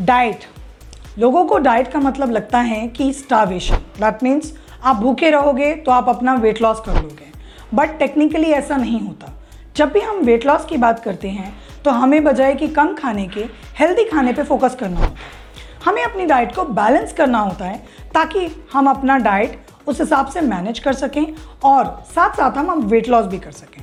Diet लोगों को diet का मतलब लगता है कि स्टावेशन दैट मीन्स आप भूखे रहोगे तो आप अपना वेट लॉस कर लोगे. बट टेक्निकली ऐसा नहीं होता. जब भी हम वेट लॉस की बात करते हैं तो हमें बजाय कि कम खाने के हेल्दी खाने पे फोकस करना होता है. हमें अपनी डाइट को बैलेंस करना होता है, ताकि हम अपना डाइट उस हिसाब से मैनेज कर सकें और साथ साथ हम वेट लॉस भी कर सकें.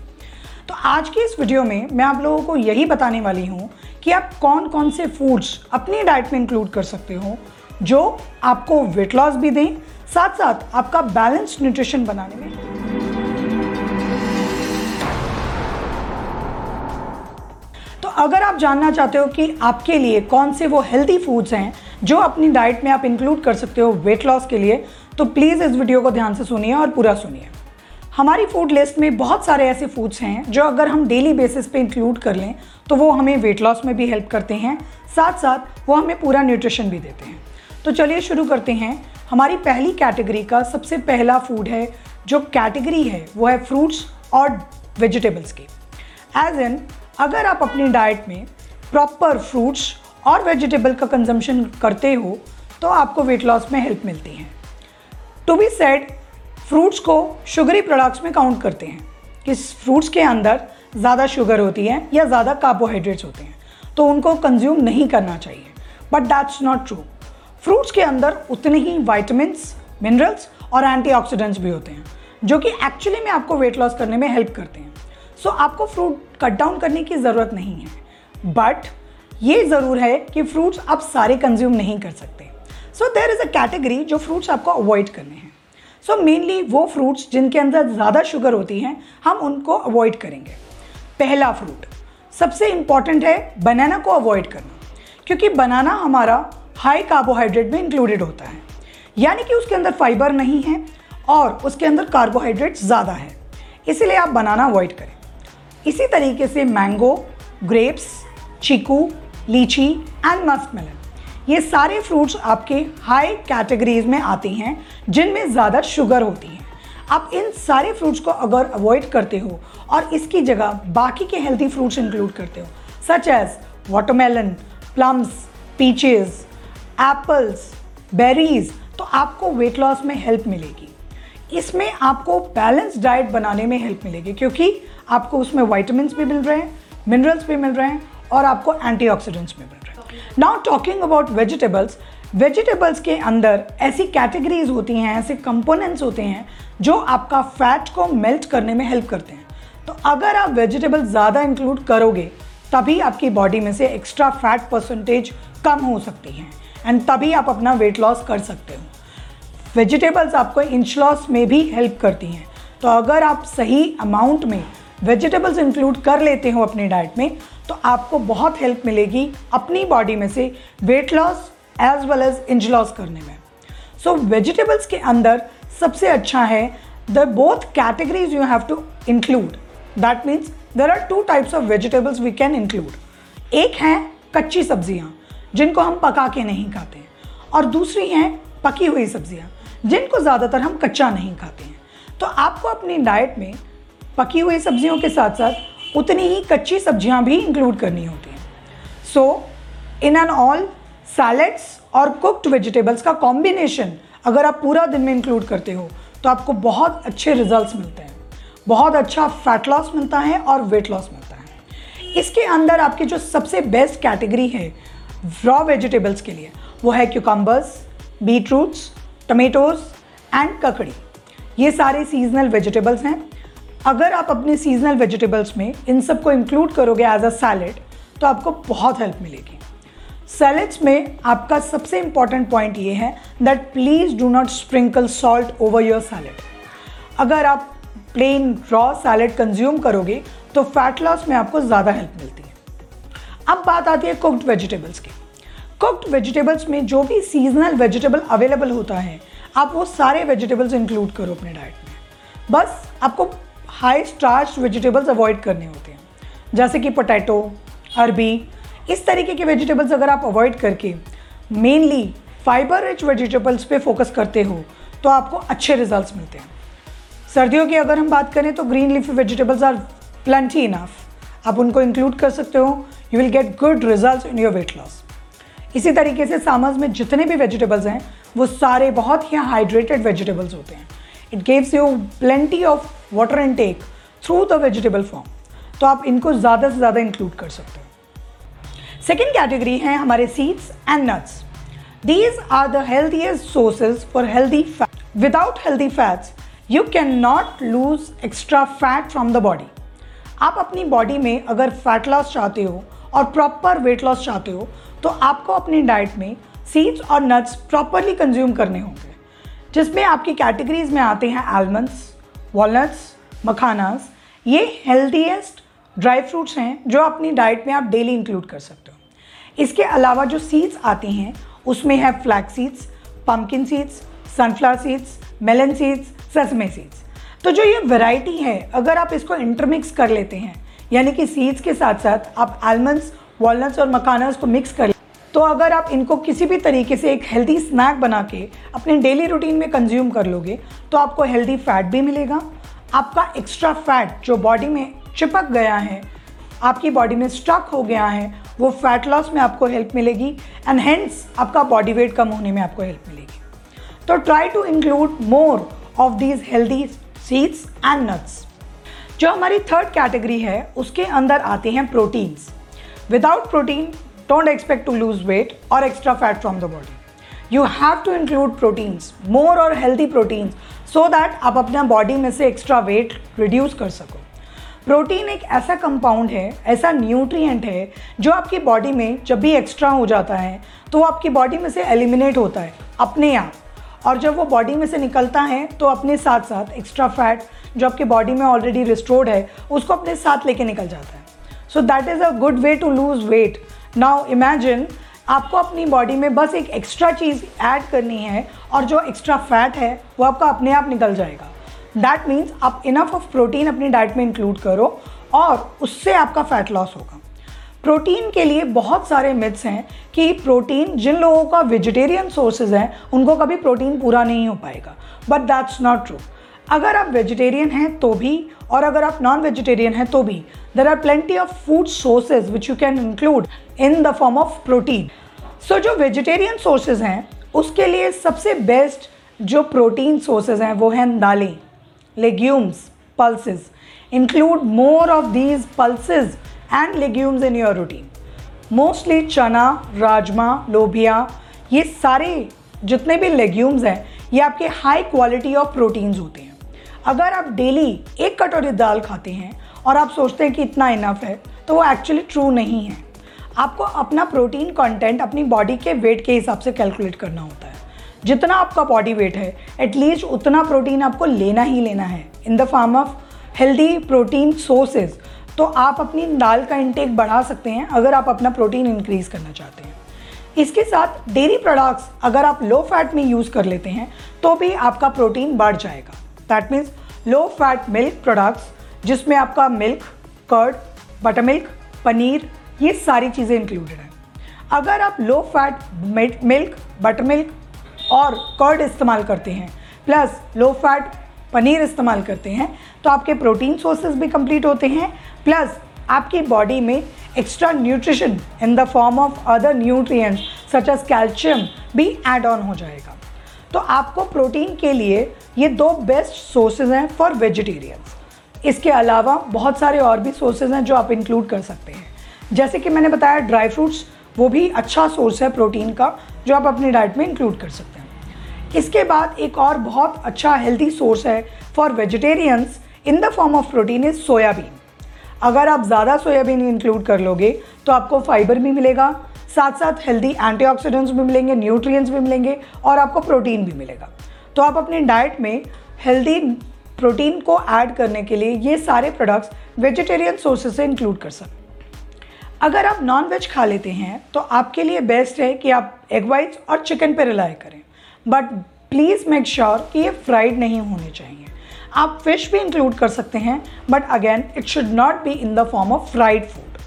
तो आज की इस वीडियो में मैं आप लोगों को यही बताने वाली हूँ कि आप कौन कौन से फूड्स अपनी डाइट में इंक्लूड कर सकते हो, जो आपको वेट लॉस भी दें साथ साथ आपका बैलेंस्ड न्यूट्रिशन बनाने में। तो अगर आप जानना चाहते हो कि आपके लिए कौन से वो हेल्दी फूड्स हैं, जो अपनी डाइट में आप इंक्लूड कर सकते हो वेट लॉस के लिए तो प्लीज़ इस वीडियो को ध्यान से सुनिए और पूरा सुनिए। हमारी फ़ूड लिस्ट में बहुत सारे ऐसे फूड्स हैं जो अगर हम डेली बेसिस पे इंक्लूड कर लें तो वो हमें वेट लॉस में भी हेल्प करते हैं। साथ साथ वो हमें पूरा न्यूट्रिशन भी देते हैं। तो चलिए शुरू करते हैं। हमारी पहली कैटेगरी का सबसे पहला फ़ूड है, जो कैटेगरी है, वो है फ्रूट्स और वेजिटेबल्स की। एज इन अगर आप अपनी डाइट में प्रॉपर फ्रूट्स और वेजिटेबल का कंजम्पशन करते हो तो आपको वेट लॉस में हेल्प मिलती है। टू बी सेड फ्रूट्स को शुगरी प्रोडक्ट्स में काउंट करते हैं। कि फ्रूट्स के अंदर ज़्यादा शुगर होती है या ज़्यादा कार्बोहाइड्रेट्स होते हैं तो उनको कंज्यूम नहीं करना चाहिए। But that's not true fruits के अंदर उतने ही वाइटमिनस मिनरल्स और एंटीऑक्सीडेंट्स भी होते हैं जो कि एक्चुअली में आपको वेट लॉस करने में हेल्प करते हैं। सो so, आपको फ्रूट कट डाउन करने की ज़रूरत नहीं है। बट ये ज़रूर है कि फ्रूट्स आप सारे कंज्यूम नहीं कर सकते। So there is a category जो फ्रूट्स आपको अवॉइड करने हैं। सो so, मेनली वो फ्रूट्स जिनके अंदर ज़्यादा शुगर होती हैं हम उनको अवॉइड करेंगे। पहला फ्रूट सबसे इंपॉर्टेंट है बनाना को अवॉइड करना क्योंकि बनाना हमारा हाई कार्बोहाइड्रेट में इंक्लूडेड होता है। यानी कि उसके अंदर फाइबर नहीं है और उसके अंदर कार्बोहाइड्रेट ज़्यादा है इसीलिए आप बनाना अवॉइड करें। इसी तरीके से मैंगो ग्रेप्स चीकू लीची एंड मस्क मेलन ये सारे फ्रूट्स आपके हाई कैटेगरीज में आती हैं, जिनमें ज़्यादा शुगर होती है। आप इन सारे फ्रूट्स को अगर अवॉइड करते हो और इसकी जगह बाकी के हेल्थी फ्रूट्स इंक्लूड करते हो such as watermelon plums peaches apples berries तो आपको वेट लॉस में हेल्प मिलेगी। इसमें आपको बैलेंस डाइट बनाने में हेल्प मिलेगी, क्योंकि आपको उसमें वाइटामिन भी मिल रहे हैं मिनरल्स भी मिल रहे हैं और आपको एंटीऑक्सीडेंट्स भी मिल रहे हैं। Now talking about vegetables vegetables के अंदर ऐसी कैटेगरीज होती हैं, ऐसे कंपोनेंट्स होते हैं, जो आपका फैट को मेल्ट करने में हेल्प करते हैं। तो अगर आप वेजिटेबल ज़्यादा इंक्लूड करोगे, तभी आपकी बॉडी में से एक्स्ट्रा फैट परसेंटेज कम हो सकती है एंड तभी आप अपना वेट लॉस कर सकते हो। वेजिटेबल्स आपको इंच लॉस में भी हेल्प करती हैं। तो अगर आप सही अमाउंट में वेजिटेबल्स इंक्लूड कर लेते हो अपनी डाइट में तो आपको बहुत हेल्प मिलेगी अपनी बॉडी में से weight loss as well as inch loss करने में। सो so, वेजिटेबल्स के अंदर सबसे अच्छा है the both categories you have to include that means there are two types of vegetables we can include एक है कच्ची सब्ज़ियाँ जिनको हम पका के नहीं खाते हैं और दूसरी हैं पकी हुई सब्ज़ियाँ जिनको ज़्यादातर हम कच्चा नहीं खाते हैं। तो आपको अपनी डाइट में पकी हुई सब्जियों के साथ साथ उतनी ही कच्ची सब्ज़ियाँ भी इंक्लूड करनी होती हैं। So in an all salads और कुकड वेजिटेबल्स का कॉम्बिनेशन अगर आप पूरा दिन में इंक्लूड करते हो तो आपको बहुत अच्छे रिजल्ट्स मिलते हैं। बहुत अच्छा फैट लॉस मिलता है और वेट लॉस मिलता है। इसके अंदर आपकी जो सबसे बेस्ट कैटेगरी है रॉ वेजिटेबल्स के लिए, वो है cucumbers beat roots tomatoes and ककड़ी। ये सारे सीजनल वेजिटेबल्स हैं। अगर आप अपने सीजनल वेजिटेबल्स में इन सबको इंक्लूड करोगे एज अ सैलेड तो आपको बहुत हेल्प मिलेगी। सैलेड्स में आपका सबसे इंपॉर्टेंट पॉइंट ये है that please do not sprinkle salt over your salad अगर आप प्लेन रॉ सैलेड कंज्यूम करोगे तो फैट लॉस में आपको ज़्यादा हेल्प मिलती है। अब बात आती है कुकड वेजिटेबल्स की। कुकड वेजिटेबल्स में जो भी सीजनल वेजिटेबल अवेलेबल होता है, आप वो सारे वेजिटेबल्स इंक्लूड करो अपने डाइट में। बस आपको हाई स्टार्च वेजिटेबल्स अवॉइड करने होते हैं। जैसे कि पोटैटो अरबी, इस तरीके के वेजिटेबल्स अगर आप अवॉइड करके मेनली फाइबर रिच वेजिटेबल्स पे फोकस करते हो तो आपको अच्छे रिजल्ट्स मिलते हैं। सर्दियों की अगर हम बात करें तो green leafy vegetables are plenty enough आप उनको इंक्लूड कर सकते हो। You will get good result in your weight loss इसी तरीके से सामर्स में जितने भी वेजिटेबल्स हैं, वो सारे बहुत ही हाइड्रेटेड वेजिटेबल्स होते हैं। It gives you plenty of water intake through the vegetable form तो आप इनको ज़्यादा से ज़्यादा इंक्लूड कर सकते हो। सेकेंड कैटेगरी है हमारे seeds and nuts these are the healthiest sources for healthy fat without healthy fats you can not lose extra fat from the body आप अपनी बॉडी में अगर फैट लॉस चाहते हो और प्रॉपर वेट लॉस चाहते हो तो आपको अपनी डाइट में सीड्स और नट्स प्रॉपरली कंज्यूम करने होंगे। जिसमें आपकी कैटेगरीज में आते हैं आलमंड्स वॉलट्स मखानास ये हेल्दीएस्ट ड्राई फ्रूट्स हैं जो अपनी डाइट में आप डेली इंक्लूड कर सकते हो। इसके अलावा जो सीड्स आती हैं, उसमें है flax seeds pumpkin seeds sunflower seeds melon seeds sesame seeds तो जो ये वैरायटी है, अगर आप इसको इंटरमिक्स कर लेते हैं, यानी कि सीड्स के साथ साथ आप आलमंड्स वॉलनट्स और मकानस को मिक्स कर तो अगर आप इनको किसी भी तरीके से एक हेल्दी स्नैक बना के अपने डेली रूटीन में कंज्यूम कर लोगे तो आपको हेल्दी फैट भी मिलेगा। आपका एक्स्ट्रा फैट जो बॉडी में चिपक गया है, आपकी बॉडी में स्टक हो गया है, वो फैट लॉस में आपको हेल्प मिलेगी एंड हेंस आपका बॉडी वेट कम होने में आपको हेल्प मिलेगी। तो try to include more of these healthy seeds and nuts जो हमारी थर्ड कैटेगरी है, उसके अंदर आते हैं proteins without protein don't expect to lose weight और extra fat from the body you have to include proteins more और healthy proteins so that आप अपना बॉडी में से एक्स्ट्रा वेट रिड्यूस कर सको। प्रोटीन एक ऐसा कंपाउंड है, ऐसा न्यूट्रिएंट है, जो आपकी बॉडी में जब भी एक्स्ट्रा हो जाता है तो वो आपकी बॉडी में से एलिमिनेट होता है, अपने आप। और जब वो बॉडी में से निकलता है तो अपने साथ साथ एक्स्ट्रा फैट जो आपकी बॉडी में ऑलरेडी रिस्टोर्ड है, उसको अपने साथ लेके निकल जाता है। So that is a good way to lose weight now imagine आपको अपनी बॉडी में बस एक एक्स्ट्रा चीज़ ऐड करनी है और जो एक्स्ट्रा फैट है, वो आपका अपने आप निकल जाएगा। दैट मीन्स आप इनफ ऑफ़ प्रोटीन अपनी डाइट में इंक्लूड करो और उससे आपका फैट लॉस होगा। प्रोटीन के लिए बहुत सारे मिथ्स हैं कि प्रोटीन जिन लोगों का वेजिटेरियन सोर्सेज हैं, उनको कभी प्रोटीन पूरा नहीं हो पाएगा। बट दैट्स नॉट ट्रू अगर आप वेजिटेरियन हैं तो भी, और अगर आप नॉन वेजिटेरियन हैं तो भी there are plenty of food sources which you can include in the form of protein so जो वेजिटेरियन सोर्सेज हैं, उसके लिए सबसे बेस्ट जो प्रोटीन सोर्सेज हैं, वो हैं दालें legumes pulses include more of these pulses and legumes in your routine mostly chana rajma lobia ये सारे जितने भी लेग्यूम्स हैं, ये आपके हाई क्वालिटी ऑफ़ प्रोटीन्स होते हैं। अगर आप डेली एक कटोरी दाल खाते हैं और आप सोचते हैं कि इतना इनफ है तो वो एक्चुअली ट्रू नहीं है। आपको अपना प्रोटीन कंटेंट अपनी बॉडी के वेट के हिसाब से कैलकुलेट करना होता है। जितना आपका बॉडी वेट है एटलीस्ट उतना प्रोटीन आपको लेना ही लेना है। In the form of healthy protein sources तो आप अपनी दाल का इंटेक बढ़ा सकते हैं अगर आप अपना प्रोटीन इंक्रीज करना चाहते हैं। इसके साथ डेयरी प्रोडक्ट्स अगर आप लो फैट में यूज़ कर लेते हैं तो भी आपका प्रोटीन बढ़ जाएगा। That means low fat milk products जिसमें आपका milk curd butter milk paneer, ये सारी चीज़ें इंक्लूडेड हैं। अगर आप low fat milk butter milk और कर्ड इस्तेमाल करते हैं प्लस लो फैट पनीर इस्तेमाल करते हैं तो आपके प्रोटीन सोर्सेज भी कंप्लीट होते हैं प्लस आपकी बॉडी में extra nutrition in the form of other nutrients such as calcium भी एड ऑन हो जाएगा। तो आपको प्रोटीन के लिए ये दो बेस्ट सोर्सेज हैं फॉर वेजिटेरियंस। इसके अलावा बहुत सारे और भी सोर्सेज हैं जो आप इंक्लूड कर सकते हैं। जैसे कि मैंने बताया ड्राई फ्रूट्स वो भी अच्छा सोर्स है प्रोटीन का, जो आप अपनी डाइट में इंक्लूड कर सकते हैं। इसके बाद एक और बहुत अच्छा हेल्दी सोर्स है for vegetarians in the form of protein is soybean अगर आप ज़्यादा सोयाबीन इंक्लूड कर लोगे तो आपको फाइबर भी मिलेगा साथ साथ हेल्दी एंटीऑक्सीडेंट्स भी मिलेंगे न्यूट्रिएंट्स भी मिलेंगे और आपको प्रोटीन भी मिलेगा। तो आप अपनी डाइट में हेल्दी प्रोटीन को ऐड करने के लिए ये सारे प्रोडक्ट्स वेजिटेरियन सोर्सेज से इंक्लूड कर सकते अगर आप नॉन वेज खा लेते हैं तो आपके लिए बेस्ट है कि आप एग वाइट्स और चिकन पर रिलाई करें। बट प्लीज़ मेक श्योर कि ये फ्राइड नहीं होने चाहिए। आप फ़िश भी इंक्लूड कर सकते हैं but again it should not be in the form of fried food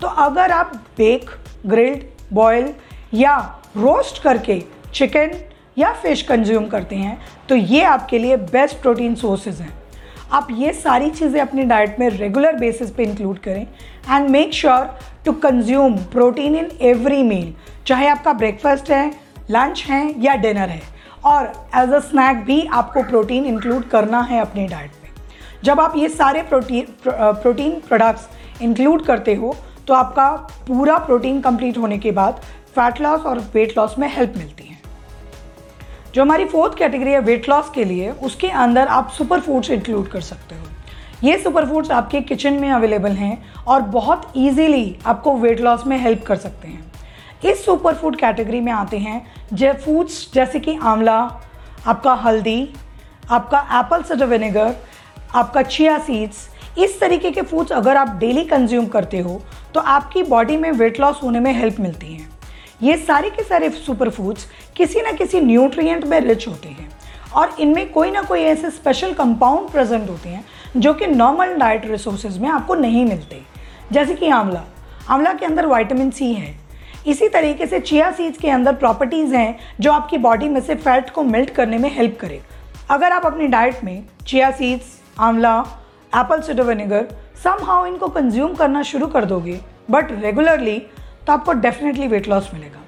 तो अगर आप बेक ग्रिल्ड बॉयल या रोस्ट करके चिकन या फ़िश कंज्यूम करते हैं तो ये आपके लिए बेस्ट प्रोटीन सोर्सेज हैं। आप ये सारी चीज़ें अपनी डाइट में रेगुलर बेसिस पे इंक्लूड करें and make sure to consume protein in every meal चाहे आपका ब्रेकफास्ट है लंच है या डिनर है। और एज अ स्नैक भी आपको प्रोटीन इंक्लूड करना है अपनी डाइट में। जब आप ये सारे प्रोटीन प्रोटीन प्रोडक्ट्स इंक्लूड करते हो तो आपका पूरा प्रोटीन कंप्लीट होने के बाद फैट लॉस और वेट लॉस में हेल्प मिलती है। जो हमारी फोर्थ कैटेगरी है वेट लॉस के लिए, उसके अंदर आप सुपर फूड्स इंक्लूड कर सकते हो। ये सुपर फूड्स आपके किचन में अवेलेबल हैं और बहुत इजीली आपको वेट लॉस में हेल्प कर सकते हैं। इस सुपर फ़ूड कैटेगरी में आते हैं जो फूड्स जैसे कि आंवला, आपका हल्दी, आपका एप्पल सडर विनेगर आपका चिया सीड्स इस तरीके के फूड्स अगर आप डेली कंज्यूम करते हो तो आपकी बॉडी में वेट लॉस होने में हेल्प मिलती है। ये सारे के सारे सुपर फूड्स किसी ना किसी न्यूट्रिएंट में रिच होते हैं। और इनमें कोई ना कोई ऐसे स्पेशल कंपाउंड प्रेजेंट होते हैं, जो कि नॉर्मल डाइट रिसोर्सेज में आपको नहीं मिलते। जैसे कि आंवला। आंवला के अंदर वाइटामिन सी है। इसी तरीके से चिया सीड्स के अंदर प्रॉपर्टीज़ हैं, जो आपकी बॉडी में से फैट को मेल्ट करने में हेल्प करे। अगर आप अपनी डाइट में chia seeds amla apple cider vinegar somehow इनको कंज्यूम करना शुरू कर दोगे बट रेगुलरली तो आपको डेफिनेटली वेट लॉस मिलेगा।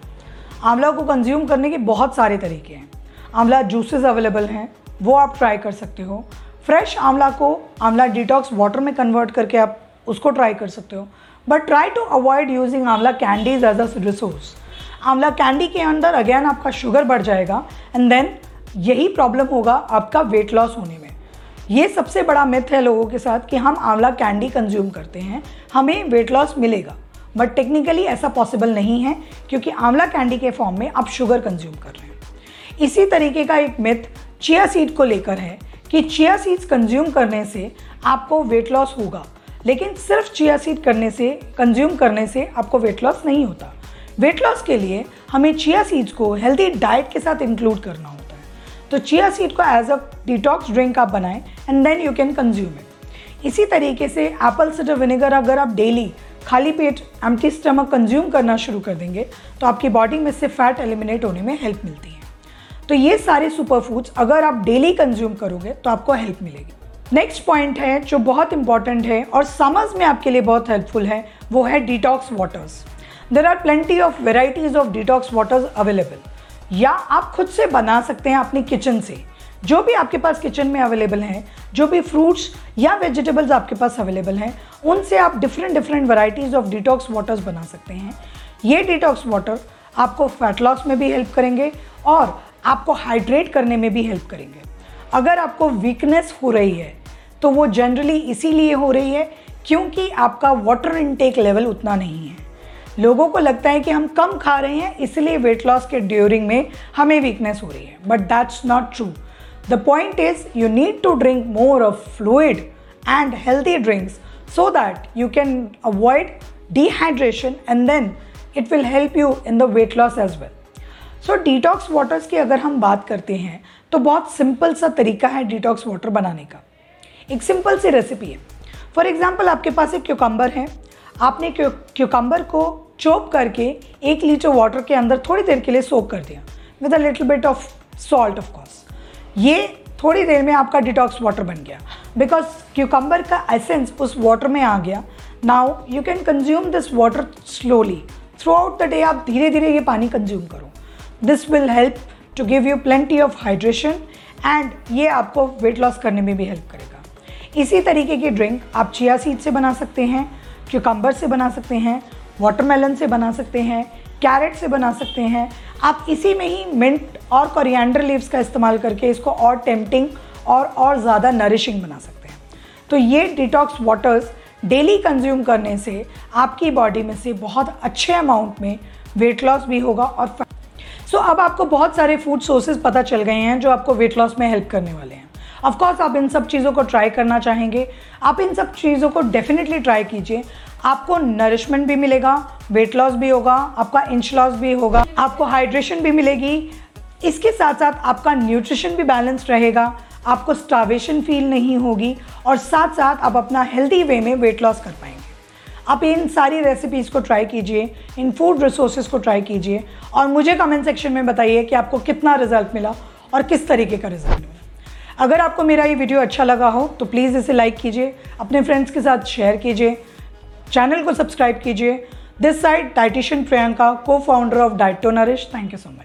आंवला को कंज्यूम करने के बहुत सारे तरीके हैं। आंवला जूसेस अवेलेबल हैं, वो आप ट्राई कर सकते हो। फ्रेश आंवला को आंवला डिटॉक्स वाटर में कन्वर्ट करके आप उसको ट्राई कर सकते हो। But try to avoid using amla candies as a resource amla candy के अंदर अगेन आपका शुगर बढ़ जाएगा एंड देन यही प्रॉब्लम होगा आपका वेट लॉस होने में। ये सबसे बड़ा मिथ है लोगों के साथ कि हम आंवला कैंडी कंज्यूम करते हैं, हमें वेट लॉस मिलेगा। बट टेक्निकली ऐसा पॉसिबल नहीं है, क्योंकि आंवला कैंडी के फॉर्म में आप शुगर कंज्यूम कर रहे हैं। इसी तरीके का एक मिथ चिया सीड को लेकर है कि चिया सीड्स कंज्यूम करने से आपको वेट लॉस होगा। लेकिन सिर्फ़ चिया सीड करने से कंज्यूम करने से आपको वेट लॉस नहीं होता। वेट लॉस के लिए हमें चिया सीड्स को हेल्दी डाइट के साथ इंक्लूड करना होता है तो चिया सीड को एज अ डिटॉक्स ड्रिंक आप बनाएँ and then you can consume it इसी तरीके से एप्पल सिडर विनेगर अगर आप डेली खाली पेट एम्प्टी स्टमक कंज्यूम करना शुरू कर देंगे तो आपकी बॉडी में से फैट एलिमिनेट होने में हेल्प मिलती है। तो ये सारे सुपर फूड्स अगर आप डेली कंज्यूम करोगे तो आपको हेल्प मिलेगी। नेक्स्ट पॉइंट है जो बहुत इंपॉर्टेंट है और समझ में आपके लिए बहुत हेल्पफुल है, वो है detox waters there are plenty of varieties of detox waters available या आप खुद से बना सकते हैं अपनी किचन से। जो भी आपके पास किचन में अवेलेबल हैं, जो भी फ्रूट्स या वेजिटेबल्स आपके पास अवेलेबल हैं, उनसे आप different different varieties of detox waters बना सकते हैं। ये डिटॉक्स वाटर आपको फैट लॉस में भी हेल्प करेंगे और आपको हाइड्रेट करने में भी हेल्प करेंगे। अगर आपको वीकनेस हो रही है तो वो जनरली इसीलिए हो रही है क्योंकि आपका वाटर इनटेक लेवल उतना नहीं है। लोगों को लगता है कि हम कम खा रहे हैं, इसलिए वेट लॉस के ड्यूरिंग में हमें वीकनेस हो रही है। But that's not true the point is you need to drink more of fluid and healthy drinks so that you can avoid dehydration and then it will help you in the weight loss as well so detox waters की अगर हम बात करते हैं तो बहुत simple सा तरीका है डिटॉक्स वाटर बनाने का। एक सिंपल सी रेसिपी है। फॉर एग्ज़ाम्पल आपके पास एक क्यूकम्बर है। आपने क्यूकम्बर को चॉप करके एक लीटर वाटर के अंदर थोड़ी देर के लिए सोक कर दिया with a little bit of salt of course ये थोड़ी देर में आपका डिटॉक्स वाटर बन गया। बिकॉज़ क्यूकम्बर का एसेंस उस वाटर में आ गया। Now you can consume this water slowly throughout the day आप धीरे धीरे ये पानी कंज्यूम करो। This will help to give you plenty of hydration and ये आपको वेट लॉस करने में भी हेल्प करेगा। इसी तरीके की ड्रिंक आप चिया सीड से बना सकते हैं क्यूकम्बर से बना सकते हैं वाटरमेलन से बना सकते हैं कैरेट से बना सकते हैं। आप इसी में ही मिंट और कोरिएंडर लीव्स का इस्तेमाल करके इसको और टेम्पटिंग और और ज़्यादा नरिशिंग बना सकते हैं। तो ये डिटॉक्स वाटर्स डेली कंज्यूम करने से आपकी बॉडी में से बहुत अच्छे अमाउंट में वेट लॉस भी होगा और सो so, अब आपको बहुत सारे फ़ूड सोर्सेज पता चल गए हैं जो आपको वेट लॉस में हेल्प करने वाले हैं। ऑफकोर्स आप इन सब चीज़ों को ट्राई करना चाहेंगे। आप इन सब चीज़ों को डेफिनेटली ट्राई कीजिए। आपको नरिशमेंट भी मिलेगा वेट लॉस भी होगा, आपका इंच लॉस भी होगा, आपको हाइड्रेशन भी मिलेगी। इसके साथ साथ आपका न्यूट्रिशन भी बैलेंस रहेगा, आपको स्टावेशन फील नहीं होगी और साथ साथ आप अपना हेल्दी वे में वेट लॉस कर पाएँगे। आप इन सारी रेसिपीज़ को ट्राई कीजिए, इन फ़ूड रिसोर्सेज को ट्राई कीजिए और मुझे कमेंट सेक्शन में बताइए कि आपको कितना रिज़ल्ट मिला और किस तरीके का रिज़ल्ट मिला। अगर आपको मेरा ये वीडियो अच्छा लगा हो तो प्लीज़ इसे लाइक कीजिए, अपने फ्रेंड्स के साथ शेयर कीजिए। चैनल को सब्सक्राइब कीजिए। दिस साइड डाइटिशियन प्रियंका को founder of Dieto Nourish thank you so much